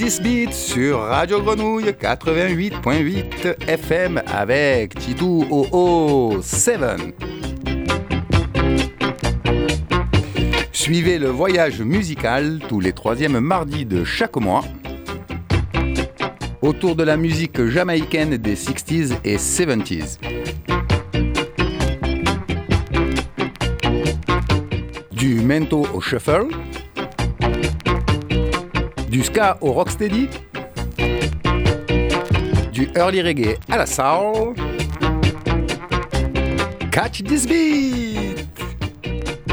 10 bits sur Radio Grenouille 88.8 FM avec Titou OO7. Suivez le voyage musical tous les troisièmes mardis de chaque mois autour de la musique jamaïcaine des 60s et 70s. Du mento au shuffle du ska au rocksteady, du early reggae à la soul. Catch this beat!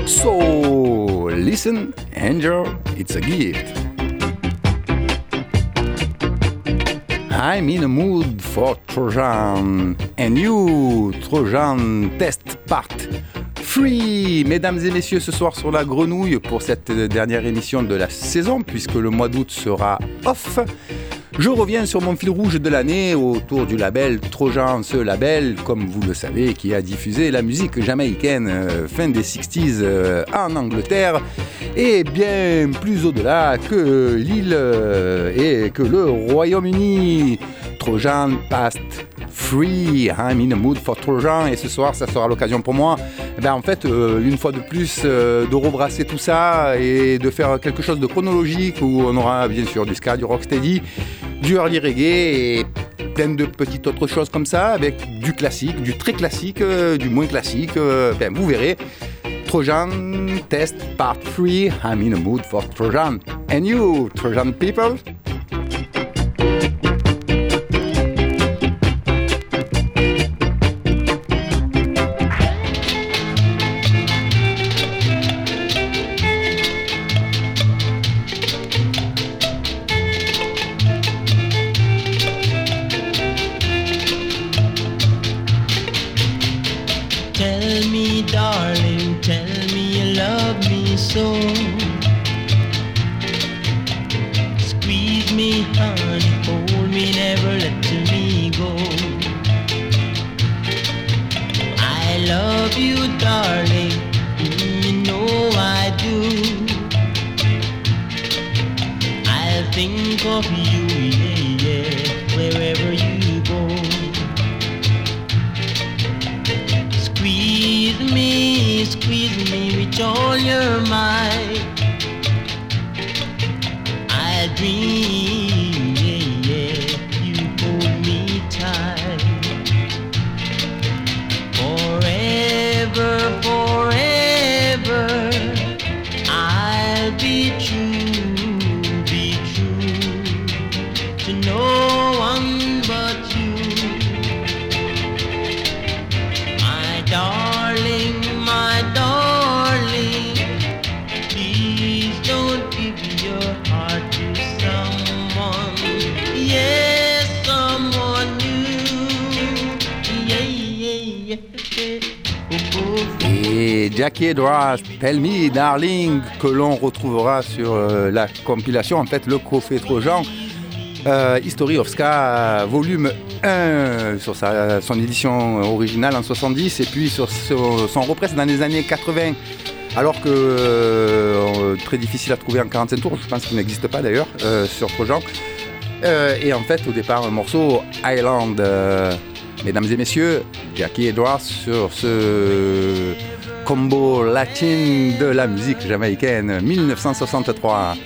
So listen, enjoy, it's a gift. I'm in a mood for Trojan. And you, Trojan Test Part 3. Mesdames et messieurs, ce soir sur la grenouille pour cette dernière émission de la saison, puisque le mois d'août sera off. Je reviens sur mon fil rouge de l'année autour du label Trojan, ce label, comme vous le savez, qui a diffusé la musique jamaïcaine euh, fin des 60s euh, en Angleterre et bien plus au-delà que l'île euh, et que le Royaume-Uni. Trojan Past Free, I'm in a mood for Trojan et ce soir ça sera l'occasion pour moi eh ben, en fait une fois de plus de rebrasser tout ça et de faire quelque chose de chronologique où on aura bien sûr du ska, du rocksteady du early reggae et plein de petites autres choses comme ça, avec du classique, du très classique, euh, du moins classique. Euh, ben, vous verrez. Trojan Test Part 3. I'm in a mood for Trojan. And you, Trojan people? Jackie Edwards, Tell Me Darling, que l'on retrouvera sur euh, la compilation, en fait le Cofé Trojan, euh, History of Ska, volume 1, sur son édition originale en 70, et puis sur, son represse dans les années 80, alors que euh, très difficile à trouver en 45 tours, je pense qu'il n'existe pas d'ailleurs sur Trojan. et en fait, au départ, un morceau Island. mesdames et messieurs, Jackie Edwards sur ce combo latin de la musique jamaïcaine 1963.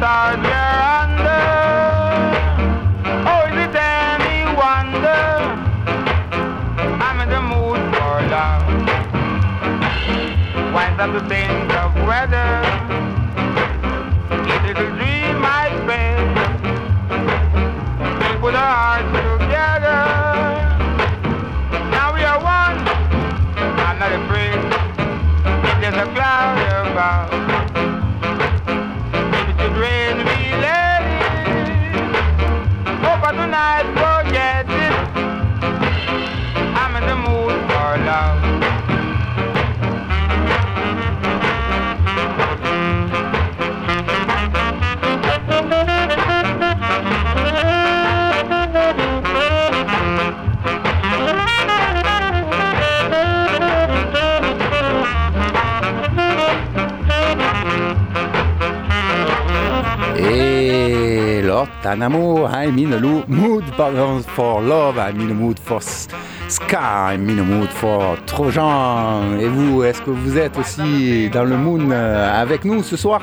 Stars you're under. Oh, is it any wonder? I'm in the mood for love. Why stop to think of weather? Et lotta un amour, I'm in a mood for love, I'm in a mood for s- sky, I'm in a mood for Trojan. Et vous, est-ce que vous êtes aussi dans le moon euh, avec nous ce soir?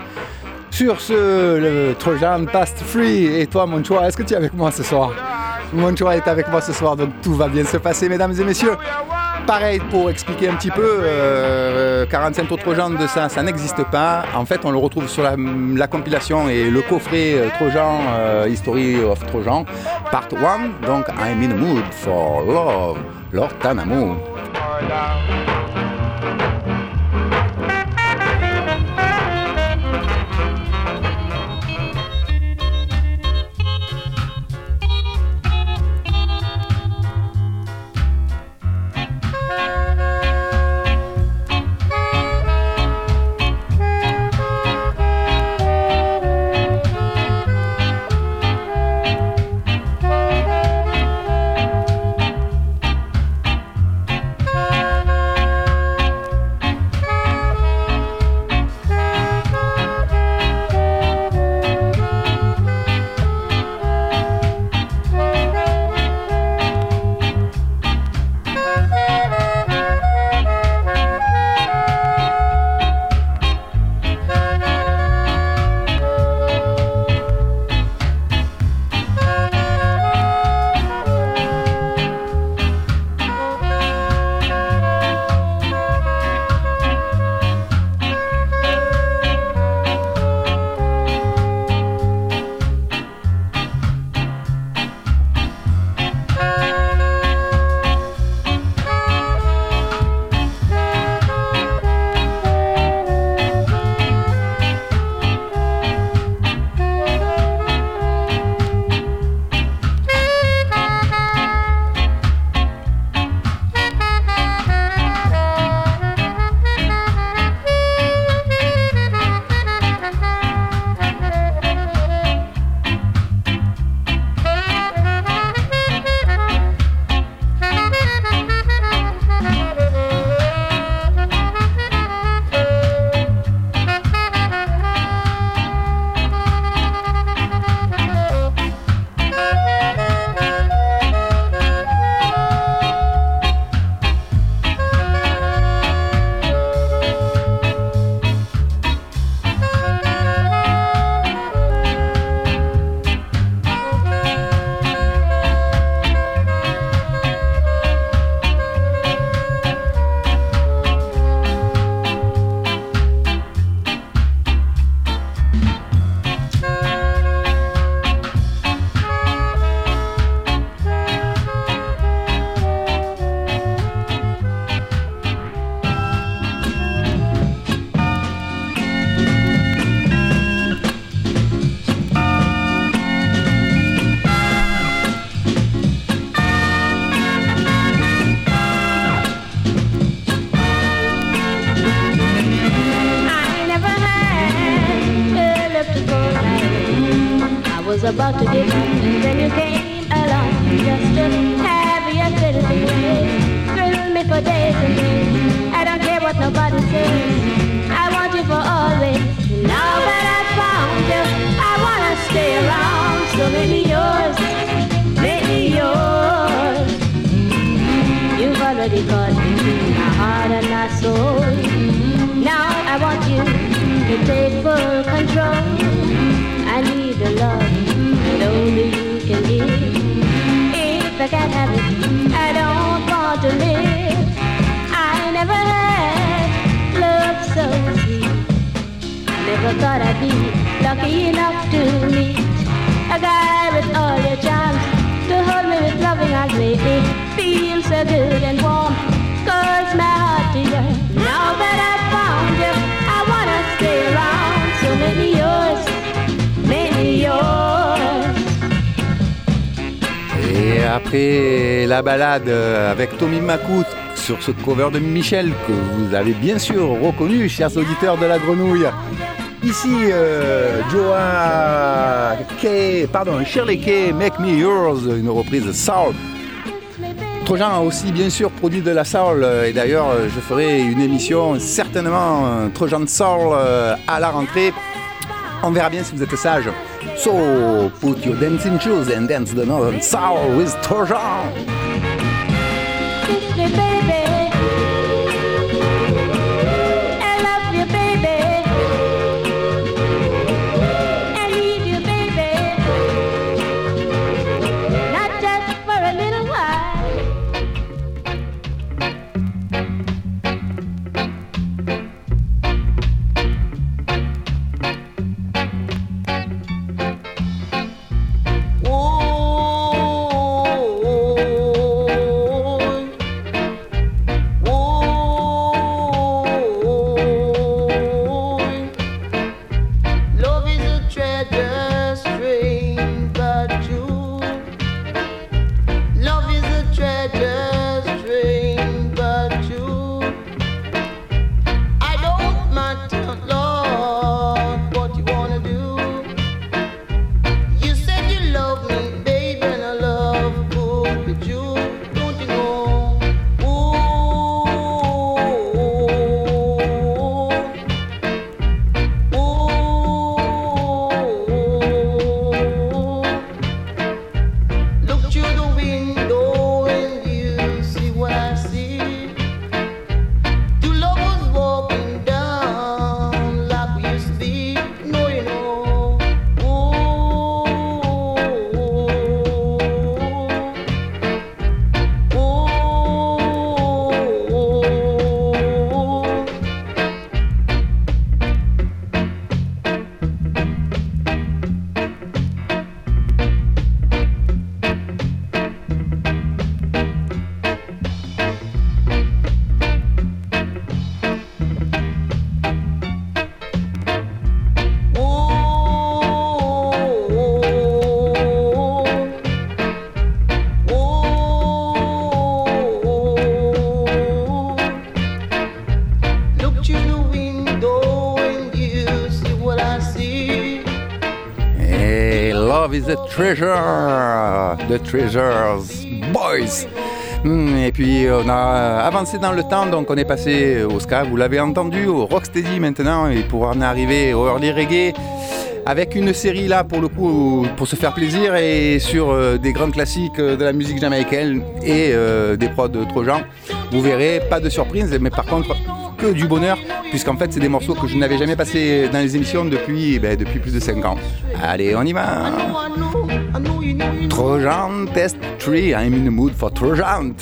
Sur ce le Trojan Past Free Et toi, mon est-ce que tu es avec moi ce soir? Mon est avec moi ce soir, donc tout va bien se passer, mesdames et messieurs. Pareil, pour expliquer un petit peu, euh, 45 tours Trojan de ça, ça n'existe pas. En fait, on le retrouve sur la, la compilation et le coffret euh, Trojan, euh, History of Trojan, part 1. Donc, I'm in a mood for love, Lord Tanamo. Balade avec Tommy Macoute sur ce cover de Michel que vous avez bien sûr reconnu, chers auditeurs de la grenouille. Ici, euh, Joa Kay, pardon, Shirley Kay, Make Me Yours, une reprise de Soul. Trojan a aussi bien sûr produit de la soul et d'ailleurs je ferai une émission certainement euh, Trojan de Soul euh, à la rentrée. On verra bien si vous êtes sage. So, put your dancing shoes and dance the northern soul with Trojan. A treasure, the treasures, boys. Hmm, Et puis on a avancé dans le temps, donc on est passé au ska, vous l'avez entendu, au rocksteady maintenant, et pour en arriver au early reggae, avec une série là pour le coup, pour se faire plaisir, et sur euh, des grands classiques de la musique jamaïcaine et euh, des prods de Trojan. Vous verrez, pas de surprise, mais par contre que du bonheur, puisqu'en fait c'est des morceaux que je n'avais jamais passés dans les émissions depuis, ben, depuis plus de 5 ans. Allez, on y va. Trojan Test 3, I'm in the mood for Trojan.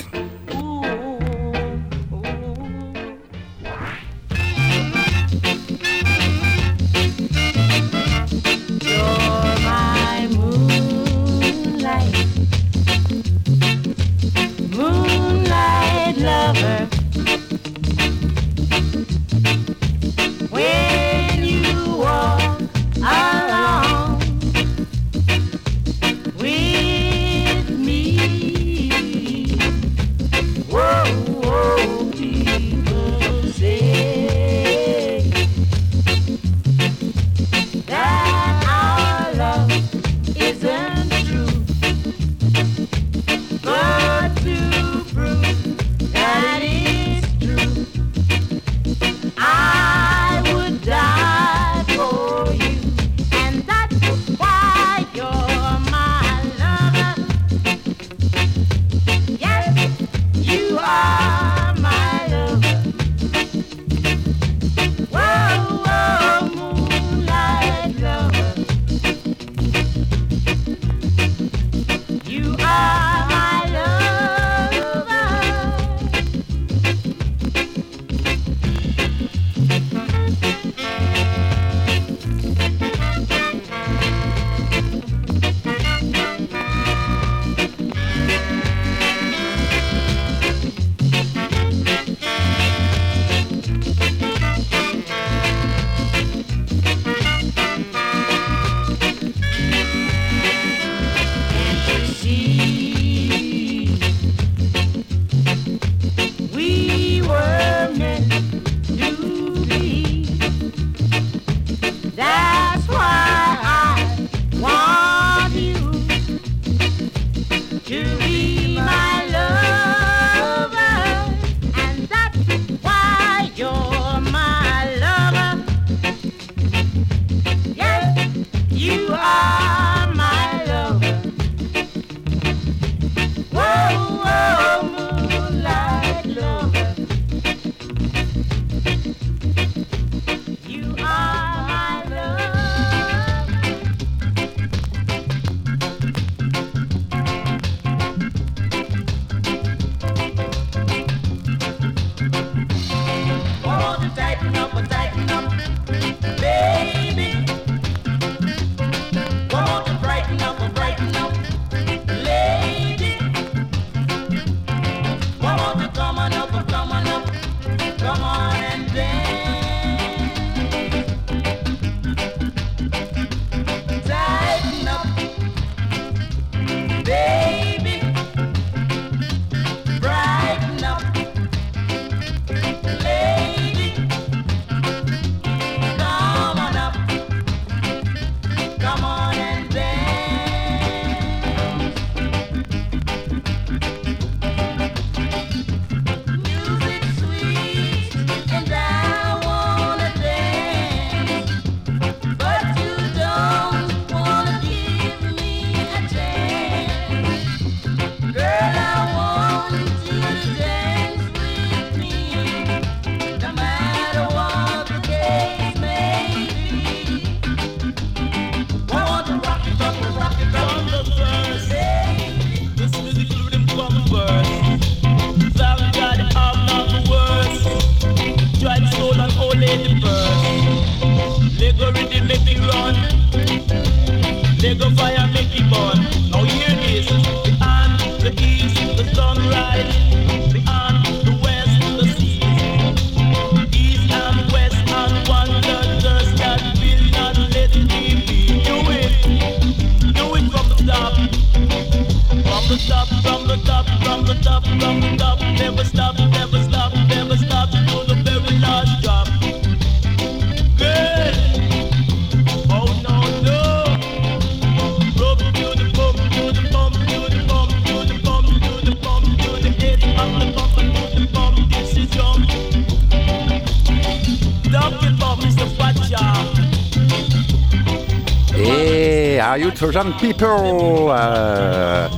Trojan People Euh,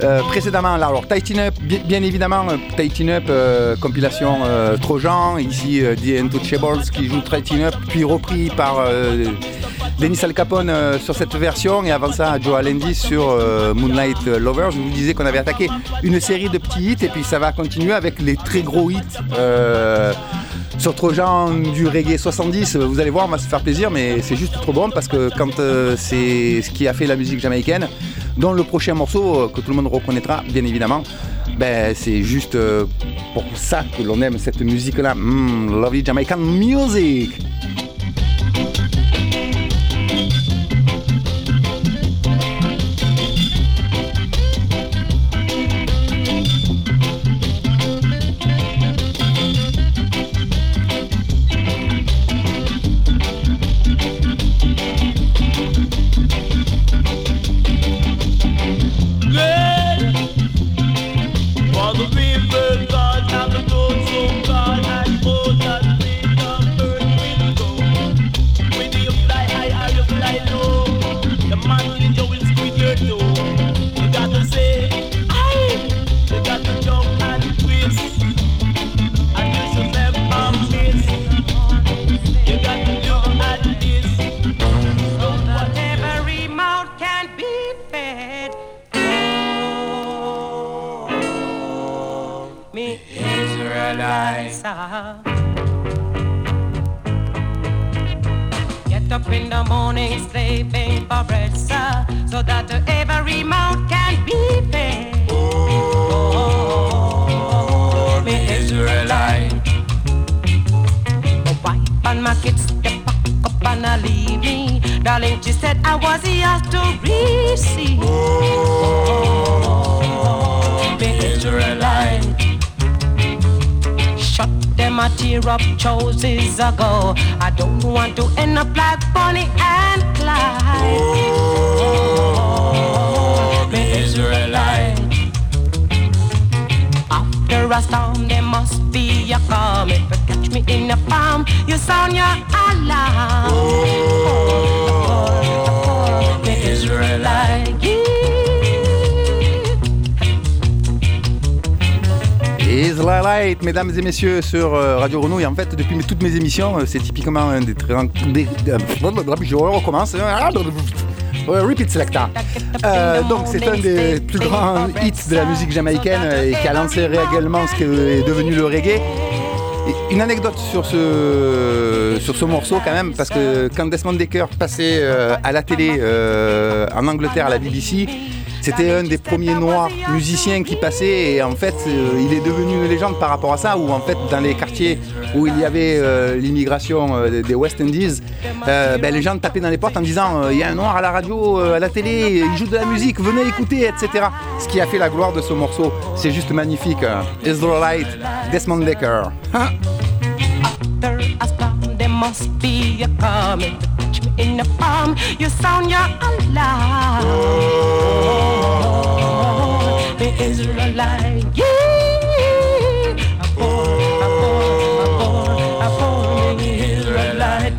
euh, précédemment, là, alors Tighten Up, bien, évidemment, euh, Tighten Up, compilation Trojan, ici The Untouchables qui joue Tighten Up, puis repris par Dennis Al Capone sur cette version, et avant ça, Joe Alendy sur Moonlight Lovers. Je vous disais qu'on avait attaqué une série de petits hits, et puis ça va continuer avec les très gros hits. Euh, sur Trojan du reggae 70, vous allez voir, on va se faire plaisir, mais c'est juste trop bon parce que quand euh, c'est ce qui a fait la musique jamaïcaine, dont le prochain morceau euh, que tout le monde reconnaîtra, bien évidemment, ben, c'est juste euh, pour ça que l'on aime cette musique-là. Mm, lovely Jamaican music! Them a tear up choices ago. I don't want to end up like Bonnie and Clyde. Oh, me Israelite. After a storm, there must be a calm. If you catch me in a palm, you sound your alarm. Oh, the Israelite. Mesdames et messieurs, sur euh, Radio Grenouille. En fait, depuis toutes mes émissions, euh, c'est typiquement un des. Des, je recommence. Repeat Selecta. Euh, donc, c'est un des plus grands hits de la musique jamaïcaine et qui a lancé réellement ce qui est devenu le reggae. Et Une anecdote sur ce, sur ce morceau quand même, parce que quand Desmond Decker passait à la télé en Angleterre à la BBC, c'était un des premiers noirs musiciens qui passait et en fait euh, il est devenu une légende par rapport à ça où en fait dans les quartiers où il y avait euh, l'immigration euh, des West Indies, ben, les gens tapaient dans les portes en disant il y a un noir à la radio, à la télé, il joue de la musique, venez écouter, etc. Ce qui a fait la gloire de ce morceau, c'est juste magnifique. Israelite, Desmond Decker. In the palm, you sound your alarm. Oh, the Israelite. Yeah.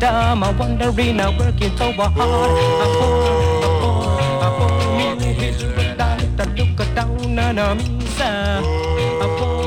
I'm a wandering, I'm working so hard. A born, a born, a born Israelite. I look down on me, sir. Born,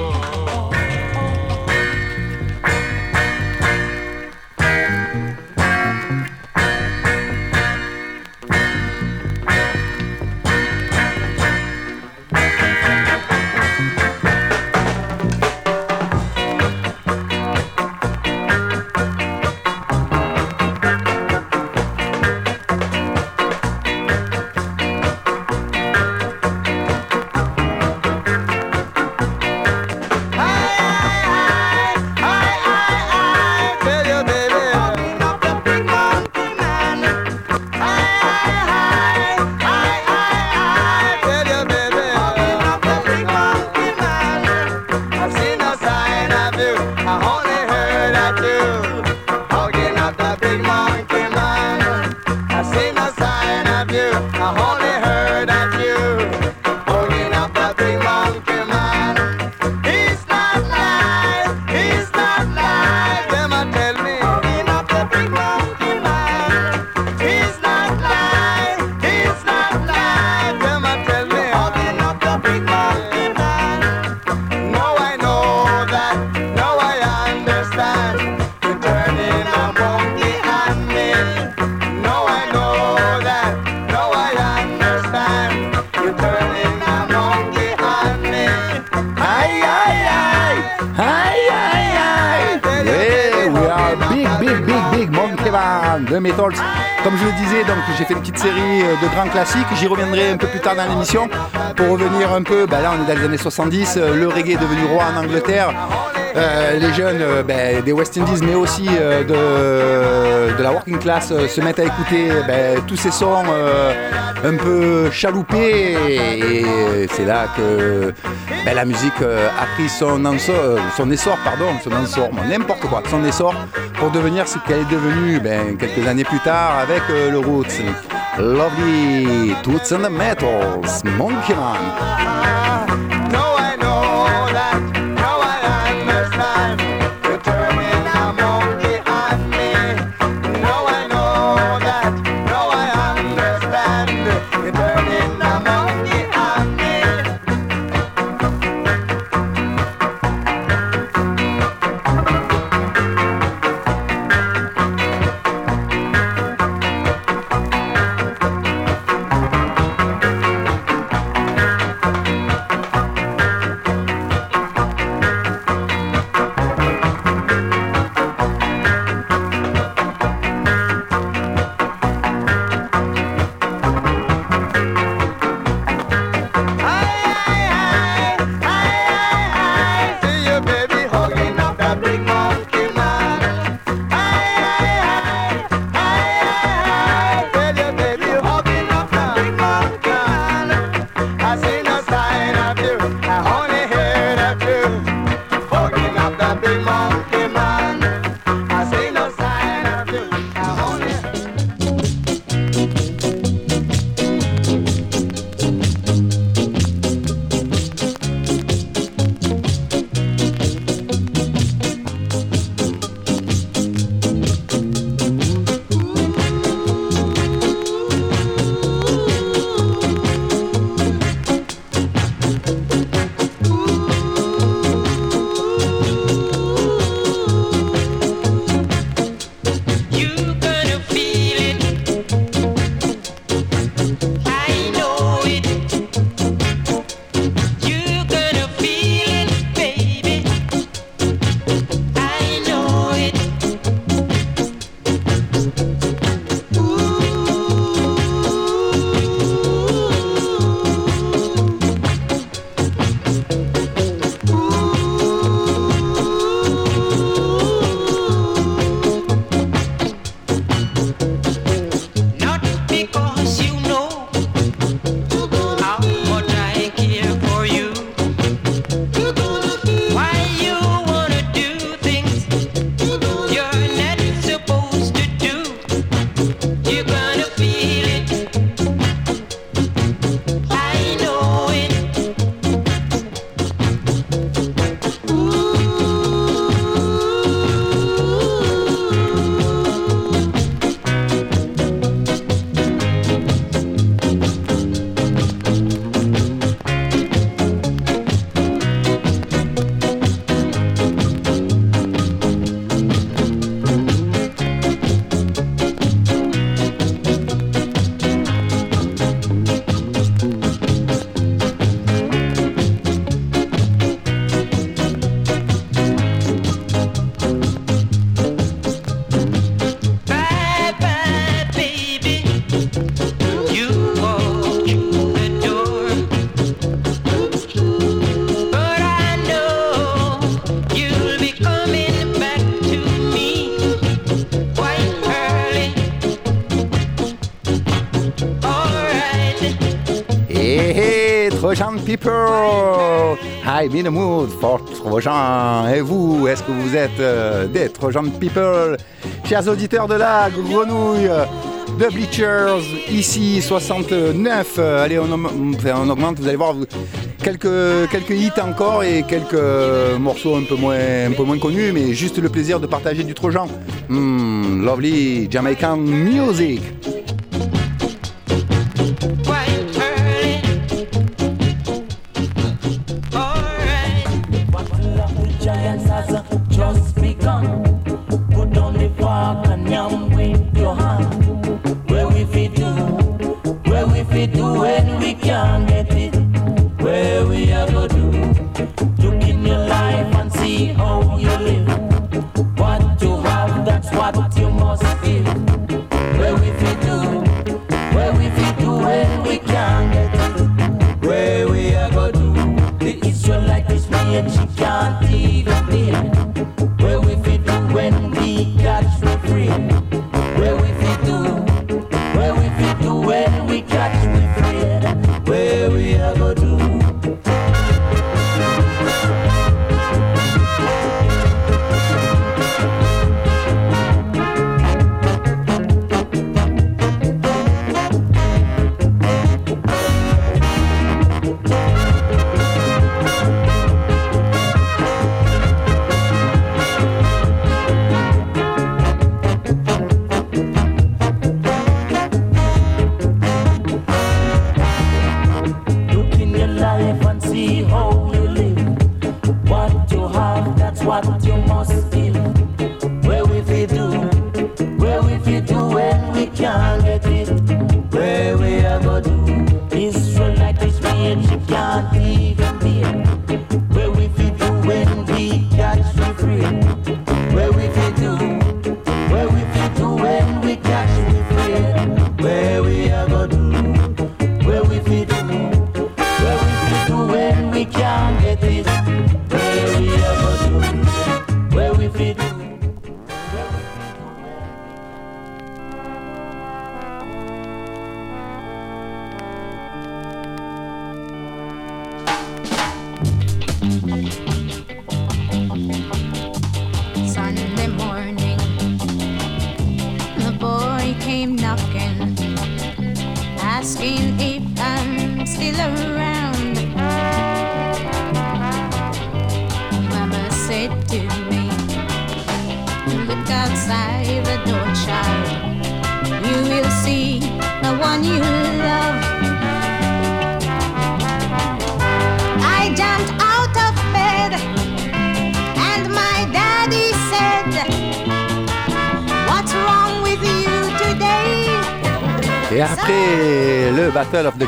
pour revenir un peu. ben là, on est dans les années 70. euh, Le reggae est devenu roi en Angleterre. Euh, les jeunes euh, ben, des West Indies, mais aussi de, la working class, se mettent à écouter ben, tous ces sons un peu chaloupés. Et c'est là que la musique a pris son, son essor, pardon, son essor, n'importe quoi, son essor pour devenir ce qu'elle est devenue ben, quelques années plus tard avec le Roots. Lovely Toots and the Metals, Monkey Man. Trojan people! I'm in the mood for Trojan. Et vous, est-ce que vous êtes euh, des Trojan people? Chers auditeurs de la grenouille, The Bleachers, ici 69. Euh, Allez, on, augmente, vous allez voir quelques, quelques hits encore et quelques morceaux un peu, moins, un peu moins connus, mais juste le plaisir de partager du Trojan. Hmm, lovely Jamaican music. Do when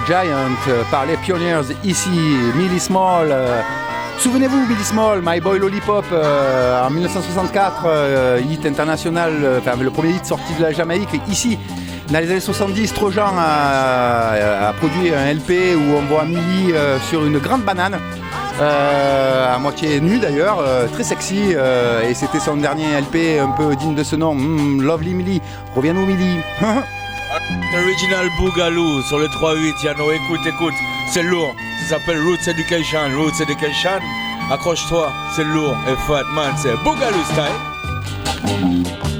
Giant euh, par les Pioneers ici, Millie Small. euh, Souvenez-vous, Billy Small, My Boy Lollipop, euh, en 1964, euh, hit international, enfin le premier hit sorti de la Jamaïque, ici. Dans les années 70, Trojan a, a produit un LP où on voit Millie sur une grande banane, à moitié nue d'ailleurs, très sexy, et c'était son dernier LP un peu digne de ce nom, Hmm, Lovely Millie. Reviens-nous Millie. Original Boogaloo sur le 3-8, Yano, écoute, écoute, c'est lourd. Ça s'appelle Roots Education, Roots Education. Accroche-toi, c'est lourd et fat, man, c'est Boogaloo style.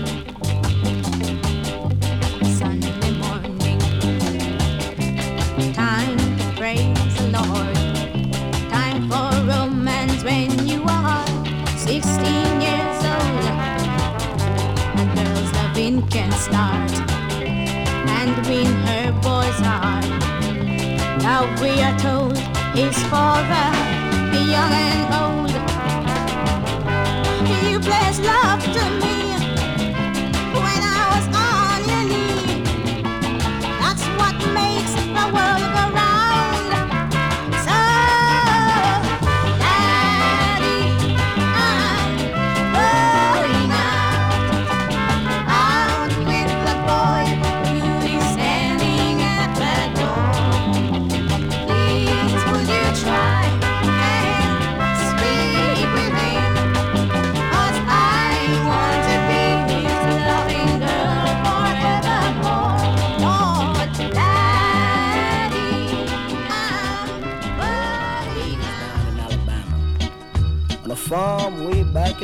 We are told it's for the young and old.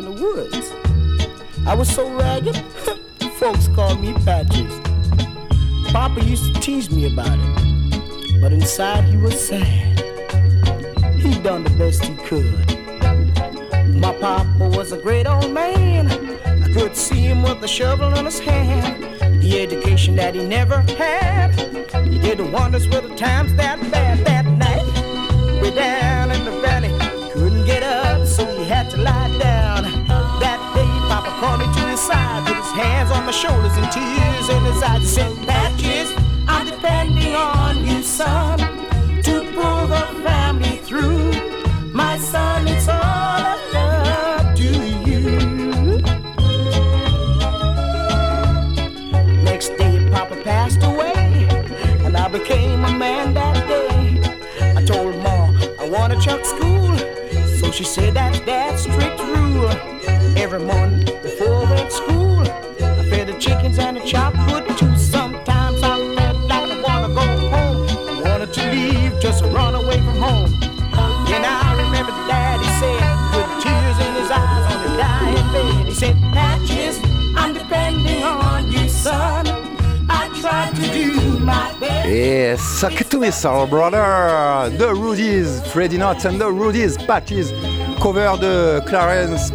In the woods. I was so ragged, folks called me Patches. Papa used to tease me about it, but inside he was sad. He done the best he could. My papa was a great old man. I could see him with a shovel in his hand. The education that he never had. He did the wonders with the times that bad that night. Way down in the valley, couldn't get up, so he had to lie down. That me to his side, put his hands on my shoulders and tears in his eyes. He said, Patches, I'm depending on you, son, to pull the family through. My son, it's all I love to you. Next day, Papa passed away, and I became a man that day. I told Ma I want to chuck school, so she said that's Dad's strict. Every morning before went to school, I fed the chickens and the chopped wood too. Sometimes I felt like I wanna go home, I wanted to leave, just run away from home. Then I remember Daddy said, with tears in his eyes on the dying bed, he said, Patches, I'm depending on you, son. I tried to do my best. Et Suck It to Me Soul Brother, The Rudies, Freddie Nuts and The Rudies, Patches, cover de Clarence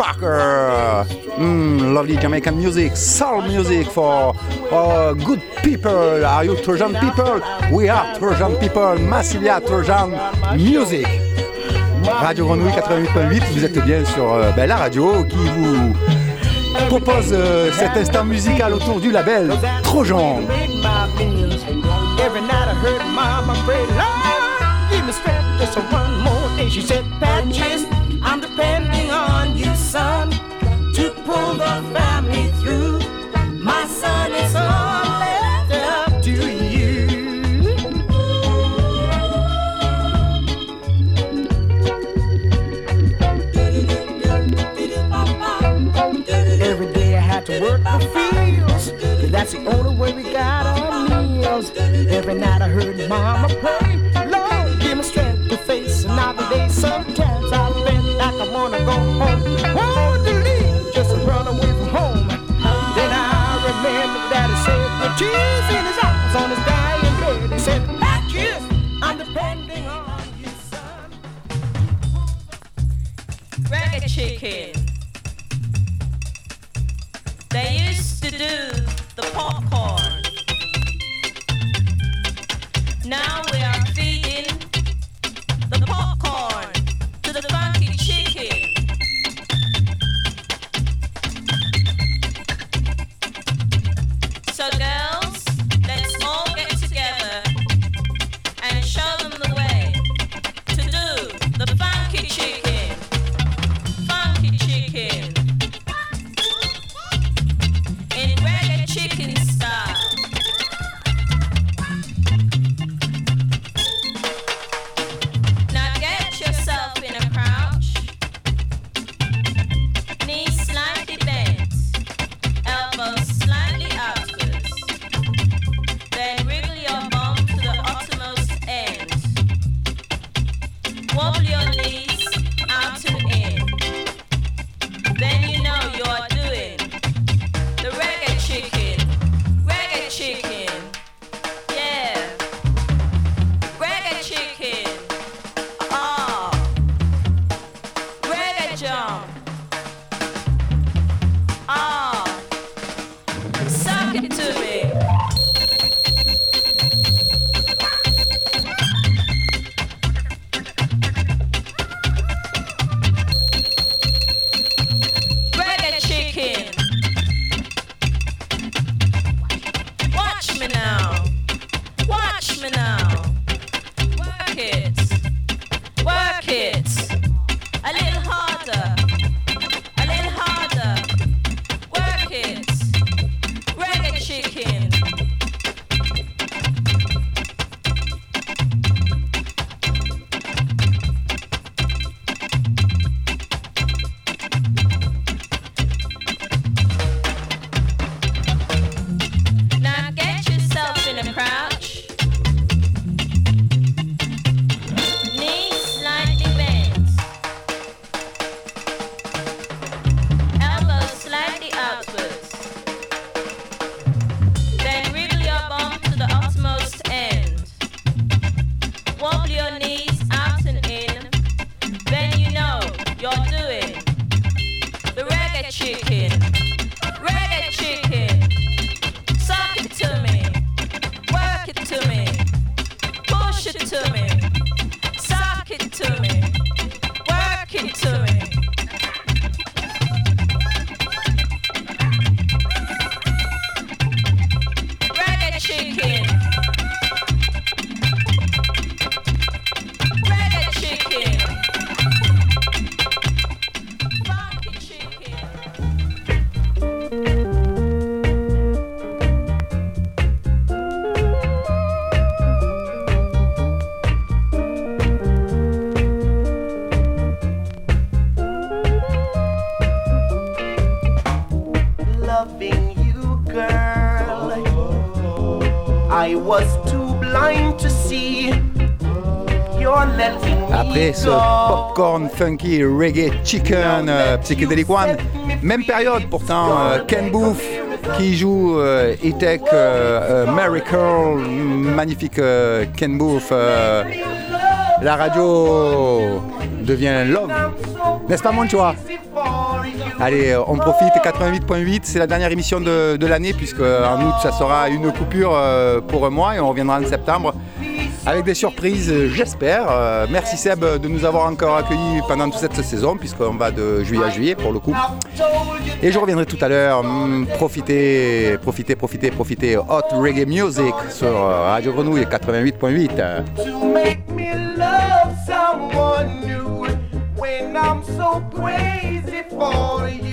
Parker. Mm, lovely Jamaican music, soul music for uh, good people. Are you Trojan people? We are Trojan people, Massilia Trojan music. Radio Grenouille 88.8, vous êtes bien sur euh, ben, la radio qui vous propose euh, cet instant musical autour du label Trojan. Give me strength one more. She said, That's the only way we got our meals. Every night I heard mama pray, Lord, give me strength to face another day. Sometimes I feel like I wanna go home. Want to leave, just run away from home. Then I remember that he said, with tears in his eyes on his dying bed, he said, Patches, I'm depending on you, son. Reggae chicken. Do about. Funky reggae chicken euh, psychédélique one, même période pourtant, euh, Ken Booth qui joue euh, E-Tech euh, euh, Miracle, magnifique euh, Ken Booth. euh, la radio devient love, n'est-ce pas mon choix Allez, euh, on profite 88.8, c'est la dernière émission de, de l'année puisque en août ça sera une coupure euh, pour un mois et on reviendra en septembre avec des surprises, j'espère. Euh, merci Seb de nous avoir encore accueillis pendant toute cette saison, puisqu'on va de juillet à juillet pour le coup. Et je reviendrai tout à l'heure. Hum, profitez, profitez, profitez, profitez. Hot Reggae Music sur euh, Radio Grenouille 88.8. to make me love someone new when I'm so crazy for you.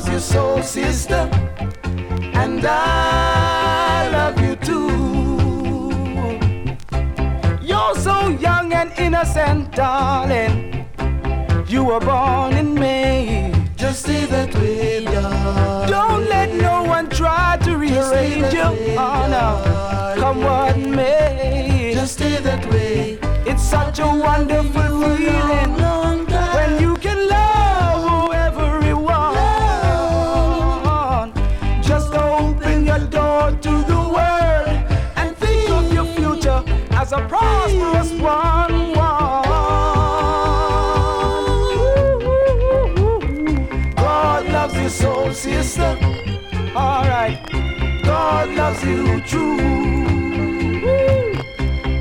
God loves you, soul sister and I love you too. You're so young and innocent, darling. You were born in May. Just stay that way, darling. Don't let no one try to rearrange you. Oh no, come what may. Just stay that way. It's such a wonderful feeling when as a prosperous one. God loves you, soul sister. Alright. God loves you true.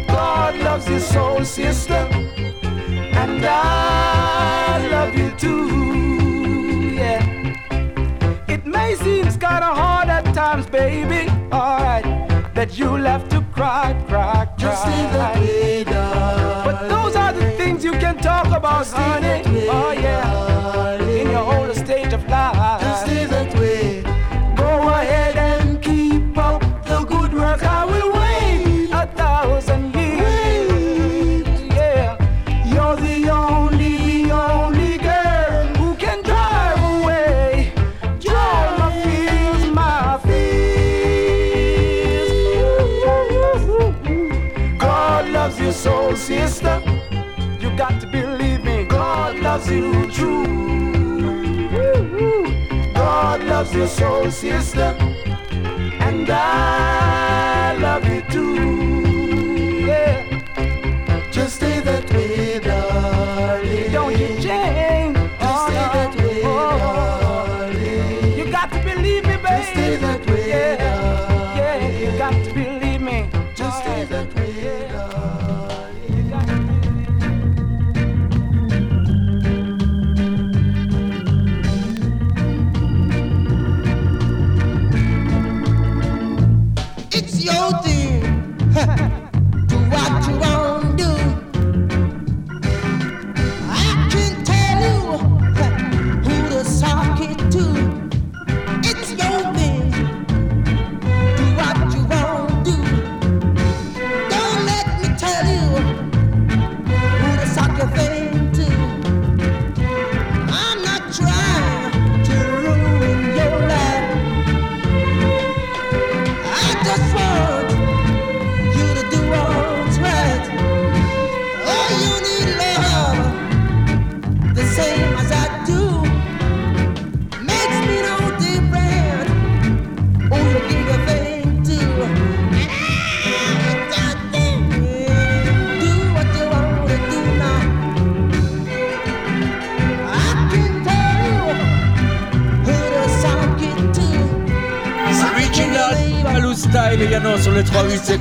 God loves you, soul sister. And I love you too. Yeah. It may seem kinda hard at times, baby. Alright, that you'll have cry, cry, cry. Just leave that way, But those are the things you can talk about, honey. Oh yeah, in your older stage of life. God loves you, soul sister. And I love you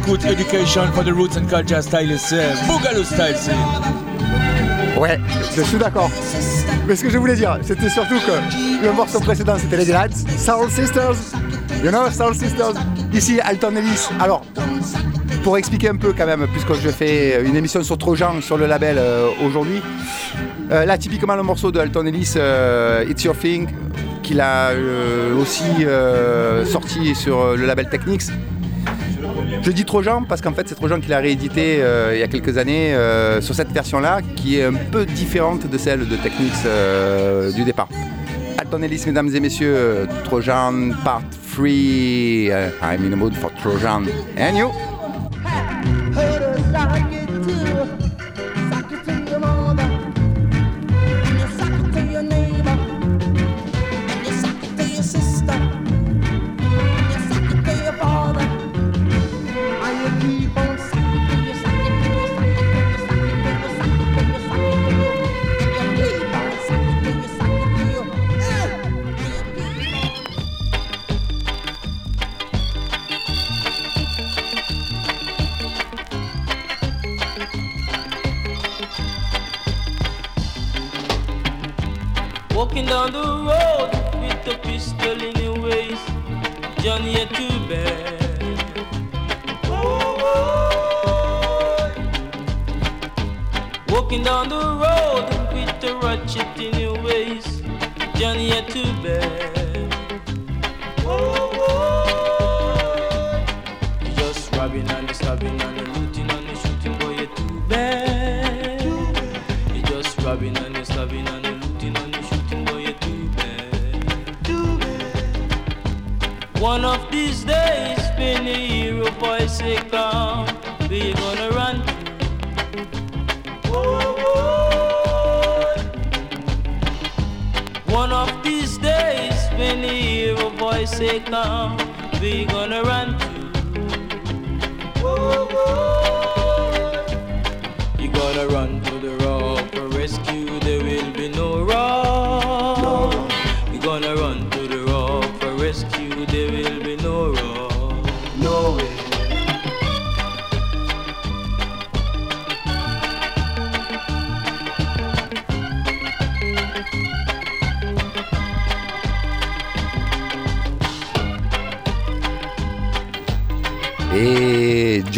écoute Education for the Roots and Culture Style, c'est Boogaloo Style. Ouais, je suis d'accord. Mais ce que je voulais dire, c'était surtout que le morceau précédent, c'était les Grads, Soul Sisters. You know, Soul Sisters. Ici, Alton Ellis. Alors, pour expliquer un peu quand même, puisque je fais une émission sur Trojan sur le label euh, aujourd'hui, euh, là, typiquement, le morceau de Alton Ellis, euh, It's Your Thing, qu'il a aussi sorti sur le label Technics. Je dis Trojan parce qu'en fait c'est Trojan qui l'a réédité euh, il y a quelques années euh, sur cette version-là qui est un peu différente de celle de Technics euh, du départ. Alton Ellis, mesdames et messieurs, Trojan Part 3. euh, I'm in the mood for Trojan. And you?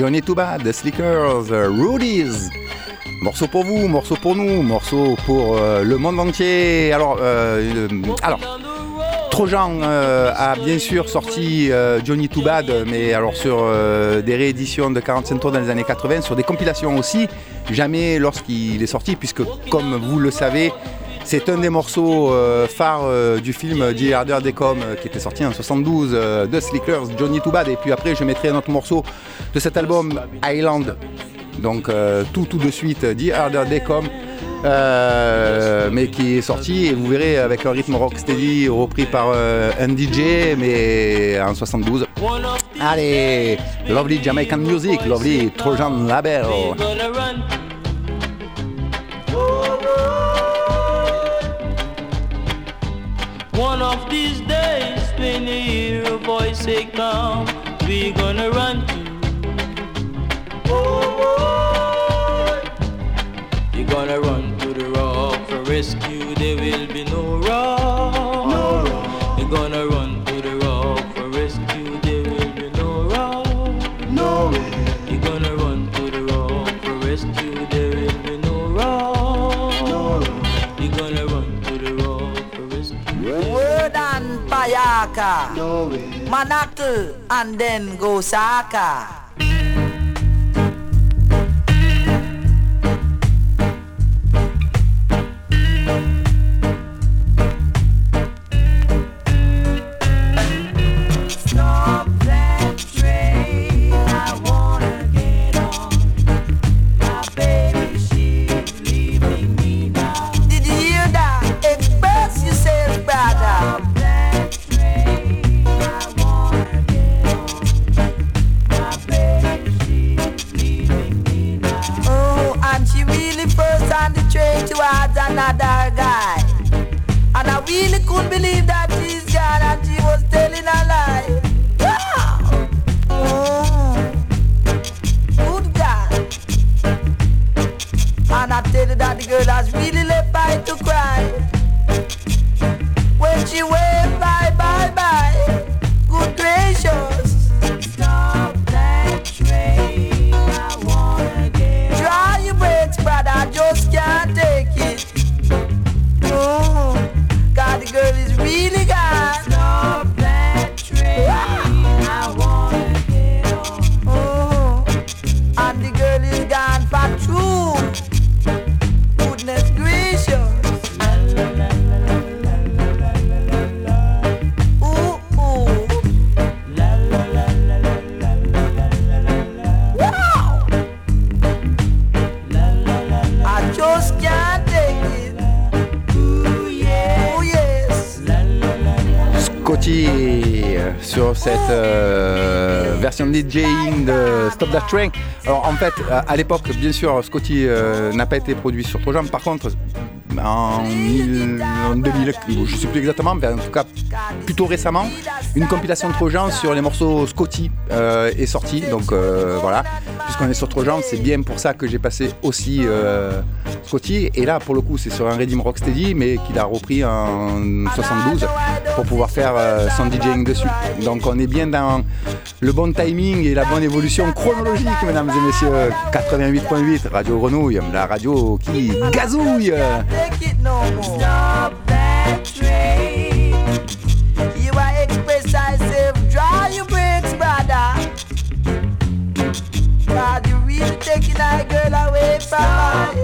Johnny Too Bad, Slickers, euh, Rudies. Morceau pour vous, morceau pour nous, morceau pour euh, le monde entier. Alors, euh, euh, alors Trojan euh, a bien sûr sorti Johnny Too Bad, mais alors sur des rééditions de 45 tours dans les années 80, sur des compilations aussi, jamais lorsqu'il est sorti, puisque comme vous le savez, c'est un des morceaux euh, phares euh, du film The Harder They Come euh, qui était sorti en 72 euh, de Slickers, Johnny Too Bad. Et puis après, je mettrai un autre morceau de cet album, Island. Donc tout tout de suite, The Harder euh, mais qui est sorti et vous verrez avec un rythme rocksteady repris par un DJ mais en 72 allez lovely Jamaican music lovely Trojan label One of these days, when you hear a voice say come, we gonna run to. oh, You gonna run to the rock for rescue, there will be no rock. No rock. You gonna run Osaka, Manatu, and then Gosaka. cette euh, version DJing de Stop That Train. Alors en fait, à l'époque, bien sûr, Scotty euh, n'a pas été produit sur Trojan. Par contre, en, 2000, je ne sais plus exactement, mais en tout cas plutôt récemment, une compilation de Trojan sur les morceaux Scotty euh, est sortie. Donc voilà, puisqu'on est sur Trojan, c'est bien pour ça que j'ai passé aussi Scotty. Et là, pour le coup, c'est sur un Redim Rocksteady, mais qu'il a repris en 72 pour pouvoir faire euh, son DJing dessus. Donc on est bien dans le bon timing et la bonne évolution chronologique, mesdames et messieurs. 88.8, Radio Grenouille, la radio qui gazouille.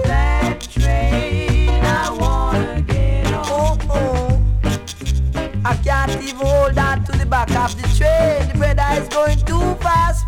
that. the train. The brother is going too fast.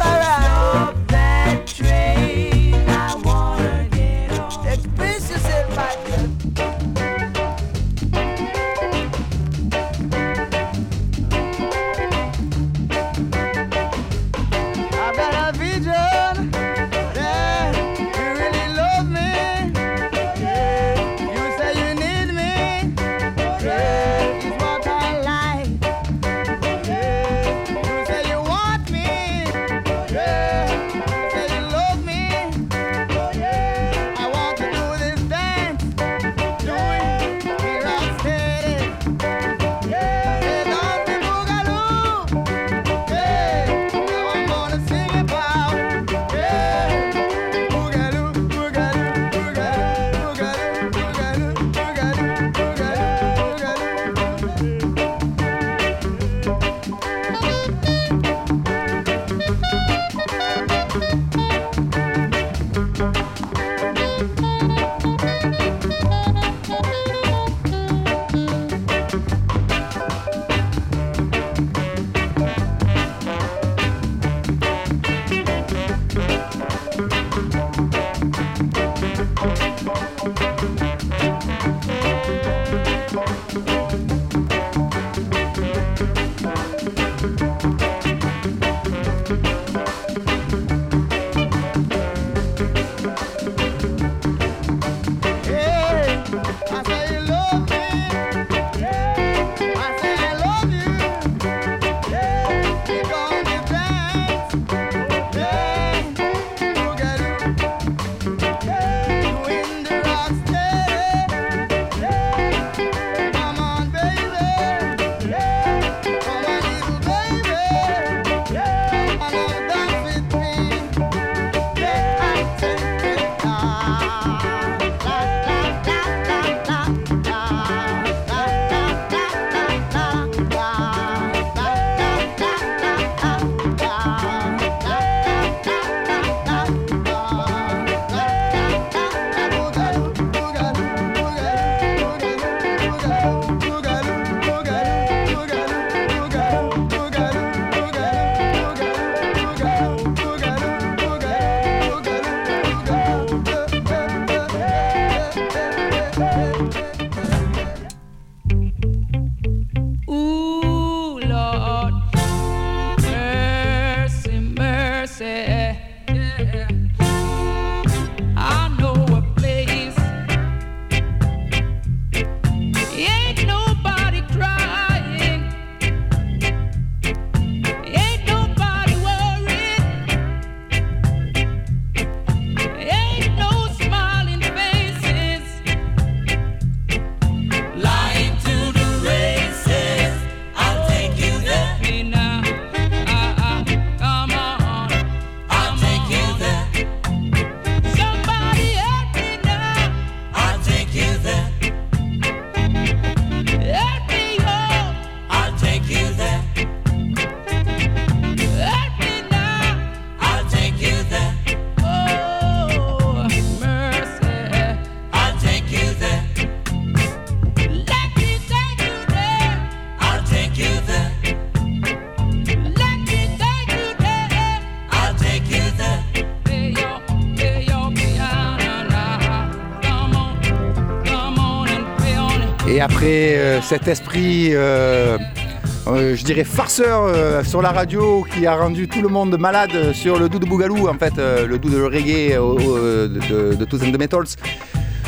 cet esprit, euh, euh, je dirais, farceur euh, sur la radio qui a rendu tout le monde malade sur le doux de Bougalou, en fait, le doux de reggae de, de, and the Metals.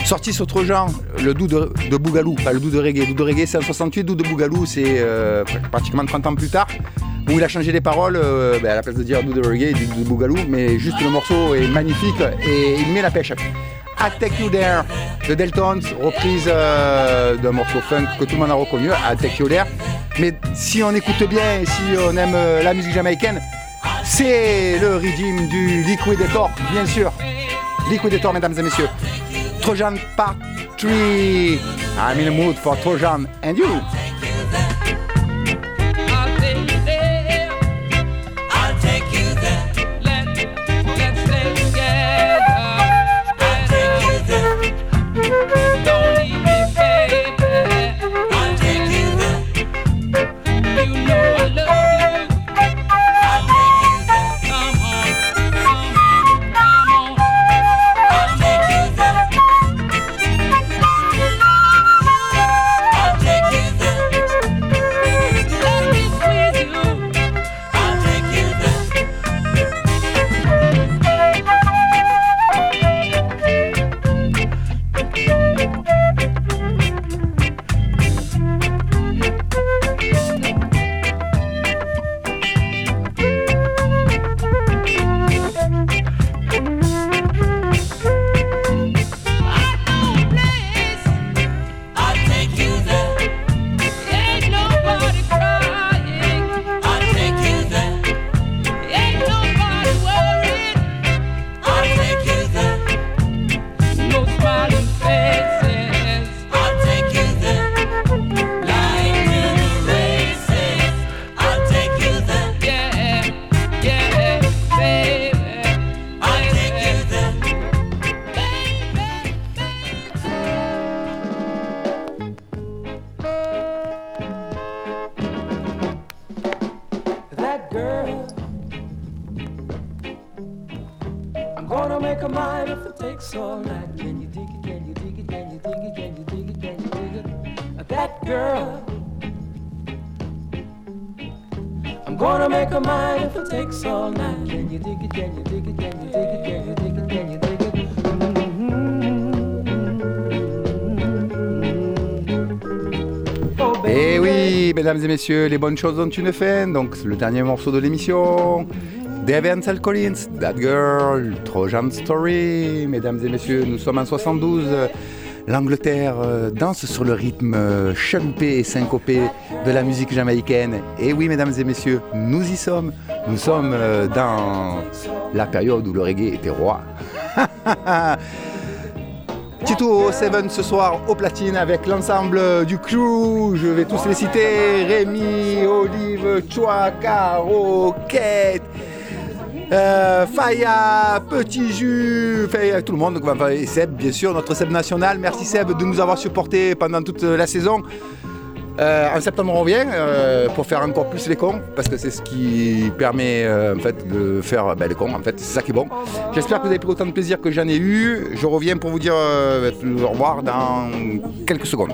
Sorti sur autre genre, le doux de, Bougalou, pas le doux de reggae. Doux de reggae, c'est en 68, doux de Bougalou, c'est pratiquement 30 ans plus tard où il a changé les paroles, ben, à la place de dire Doudou Reggae, il dit Doudou Bougalou, mais juste le morceau est magnifique et il met la pêche. I Take You There de Deltons, reprise euh, d'un morceau funk que tout le monde a reconnu, I Take You There. Mais si on écoute bien et si on aime euh, la musique jamaïcaine, c'est le régime du Liquidator, bien sûr. Liquidator, mesdames et messieurs. Trojan Part 3. I'm in the mood for Trojan and you. Mesdames et messieurs, les bonnes choses ont une fin. Donc, le dernier morceau de l'émission. Devin Sal Collins, That Girl, Trojan Story. Mesdames et messieurs, nous sommes en 72. L'Angleterre euh, danse sur le rythme euh, chumpé et syncopé de la musique jamaïcaine. Et oui, mesdames et messieurs, nous y sommes. Nous sommes euh, dans la période où le reggae était roi. Tito Seven ce soir au platine avec l'ensemble du crew. Je vais tous les citer. Rémi, Olive, Chua, Caro, Kate, euh, Faya, Petit Jus, enfin, tout le monde. et Seb, bien sûr, notre Seb national. Merci Seb de nous avoir supportés pendant toute la saison. Euh, en septembre, on revient euh, pour faire encore plus les cons, parce que c'est ce qui permet euh, en fait, de faire ben, les cons. En fait, c'est ça qui est bon. J'espère que vous avez pris autant de plaisir que j'en ai eu. Je reviens pour vous dire au revoir dans quelques secondes.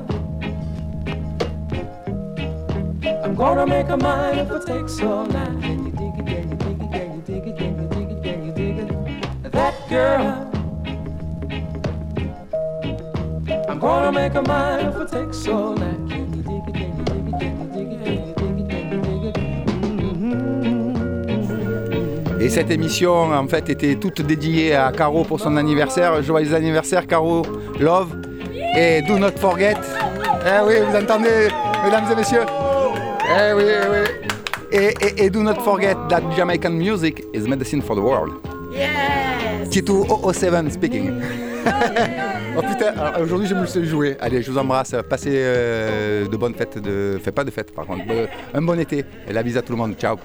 Et cette émission, en fait, était toute dédiée à Caro pour son anniversaire. Joyeux anniversaire, Caro. Love. Et do not forget. Eh oui, vous entendez, mesdames et messieurs Eh oui, eh oui. Et, et, et do not forget that Jamaican music is medicine for the world. Yes. Titou 007 speaking. oh putain, alors, aujourd'hui je me le sais jouer. Allez, je vous embrasse. Passez euh, de bonnes fêtes. De... Faites pas de fêtes par contre. Euh, un bon été. Et la bise à tout le monde. Ciao.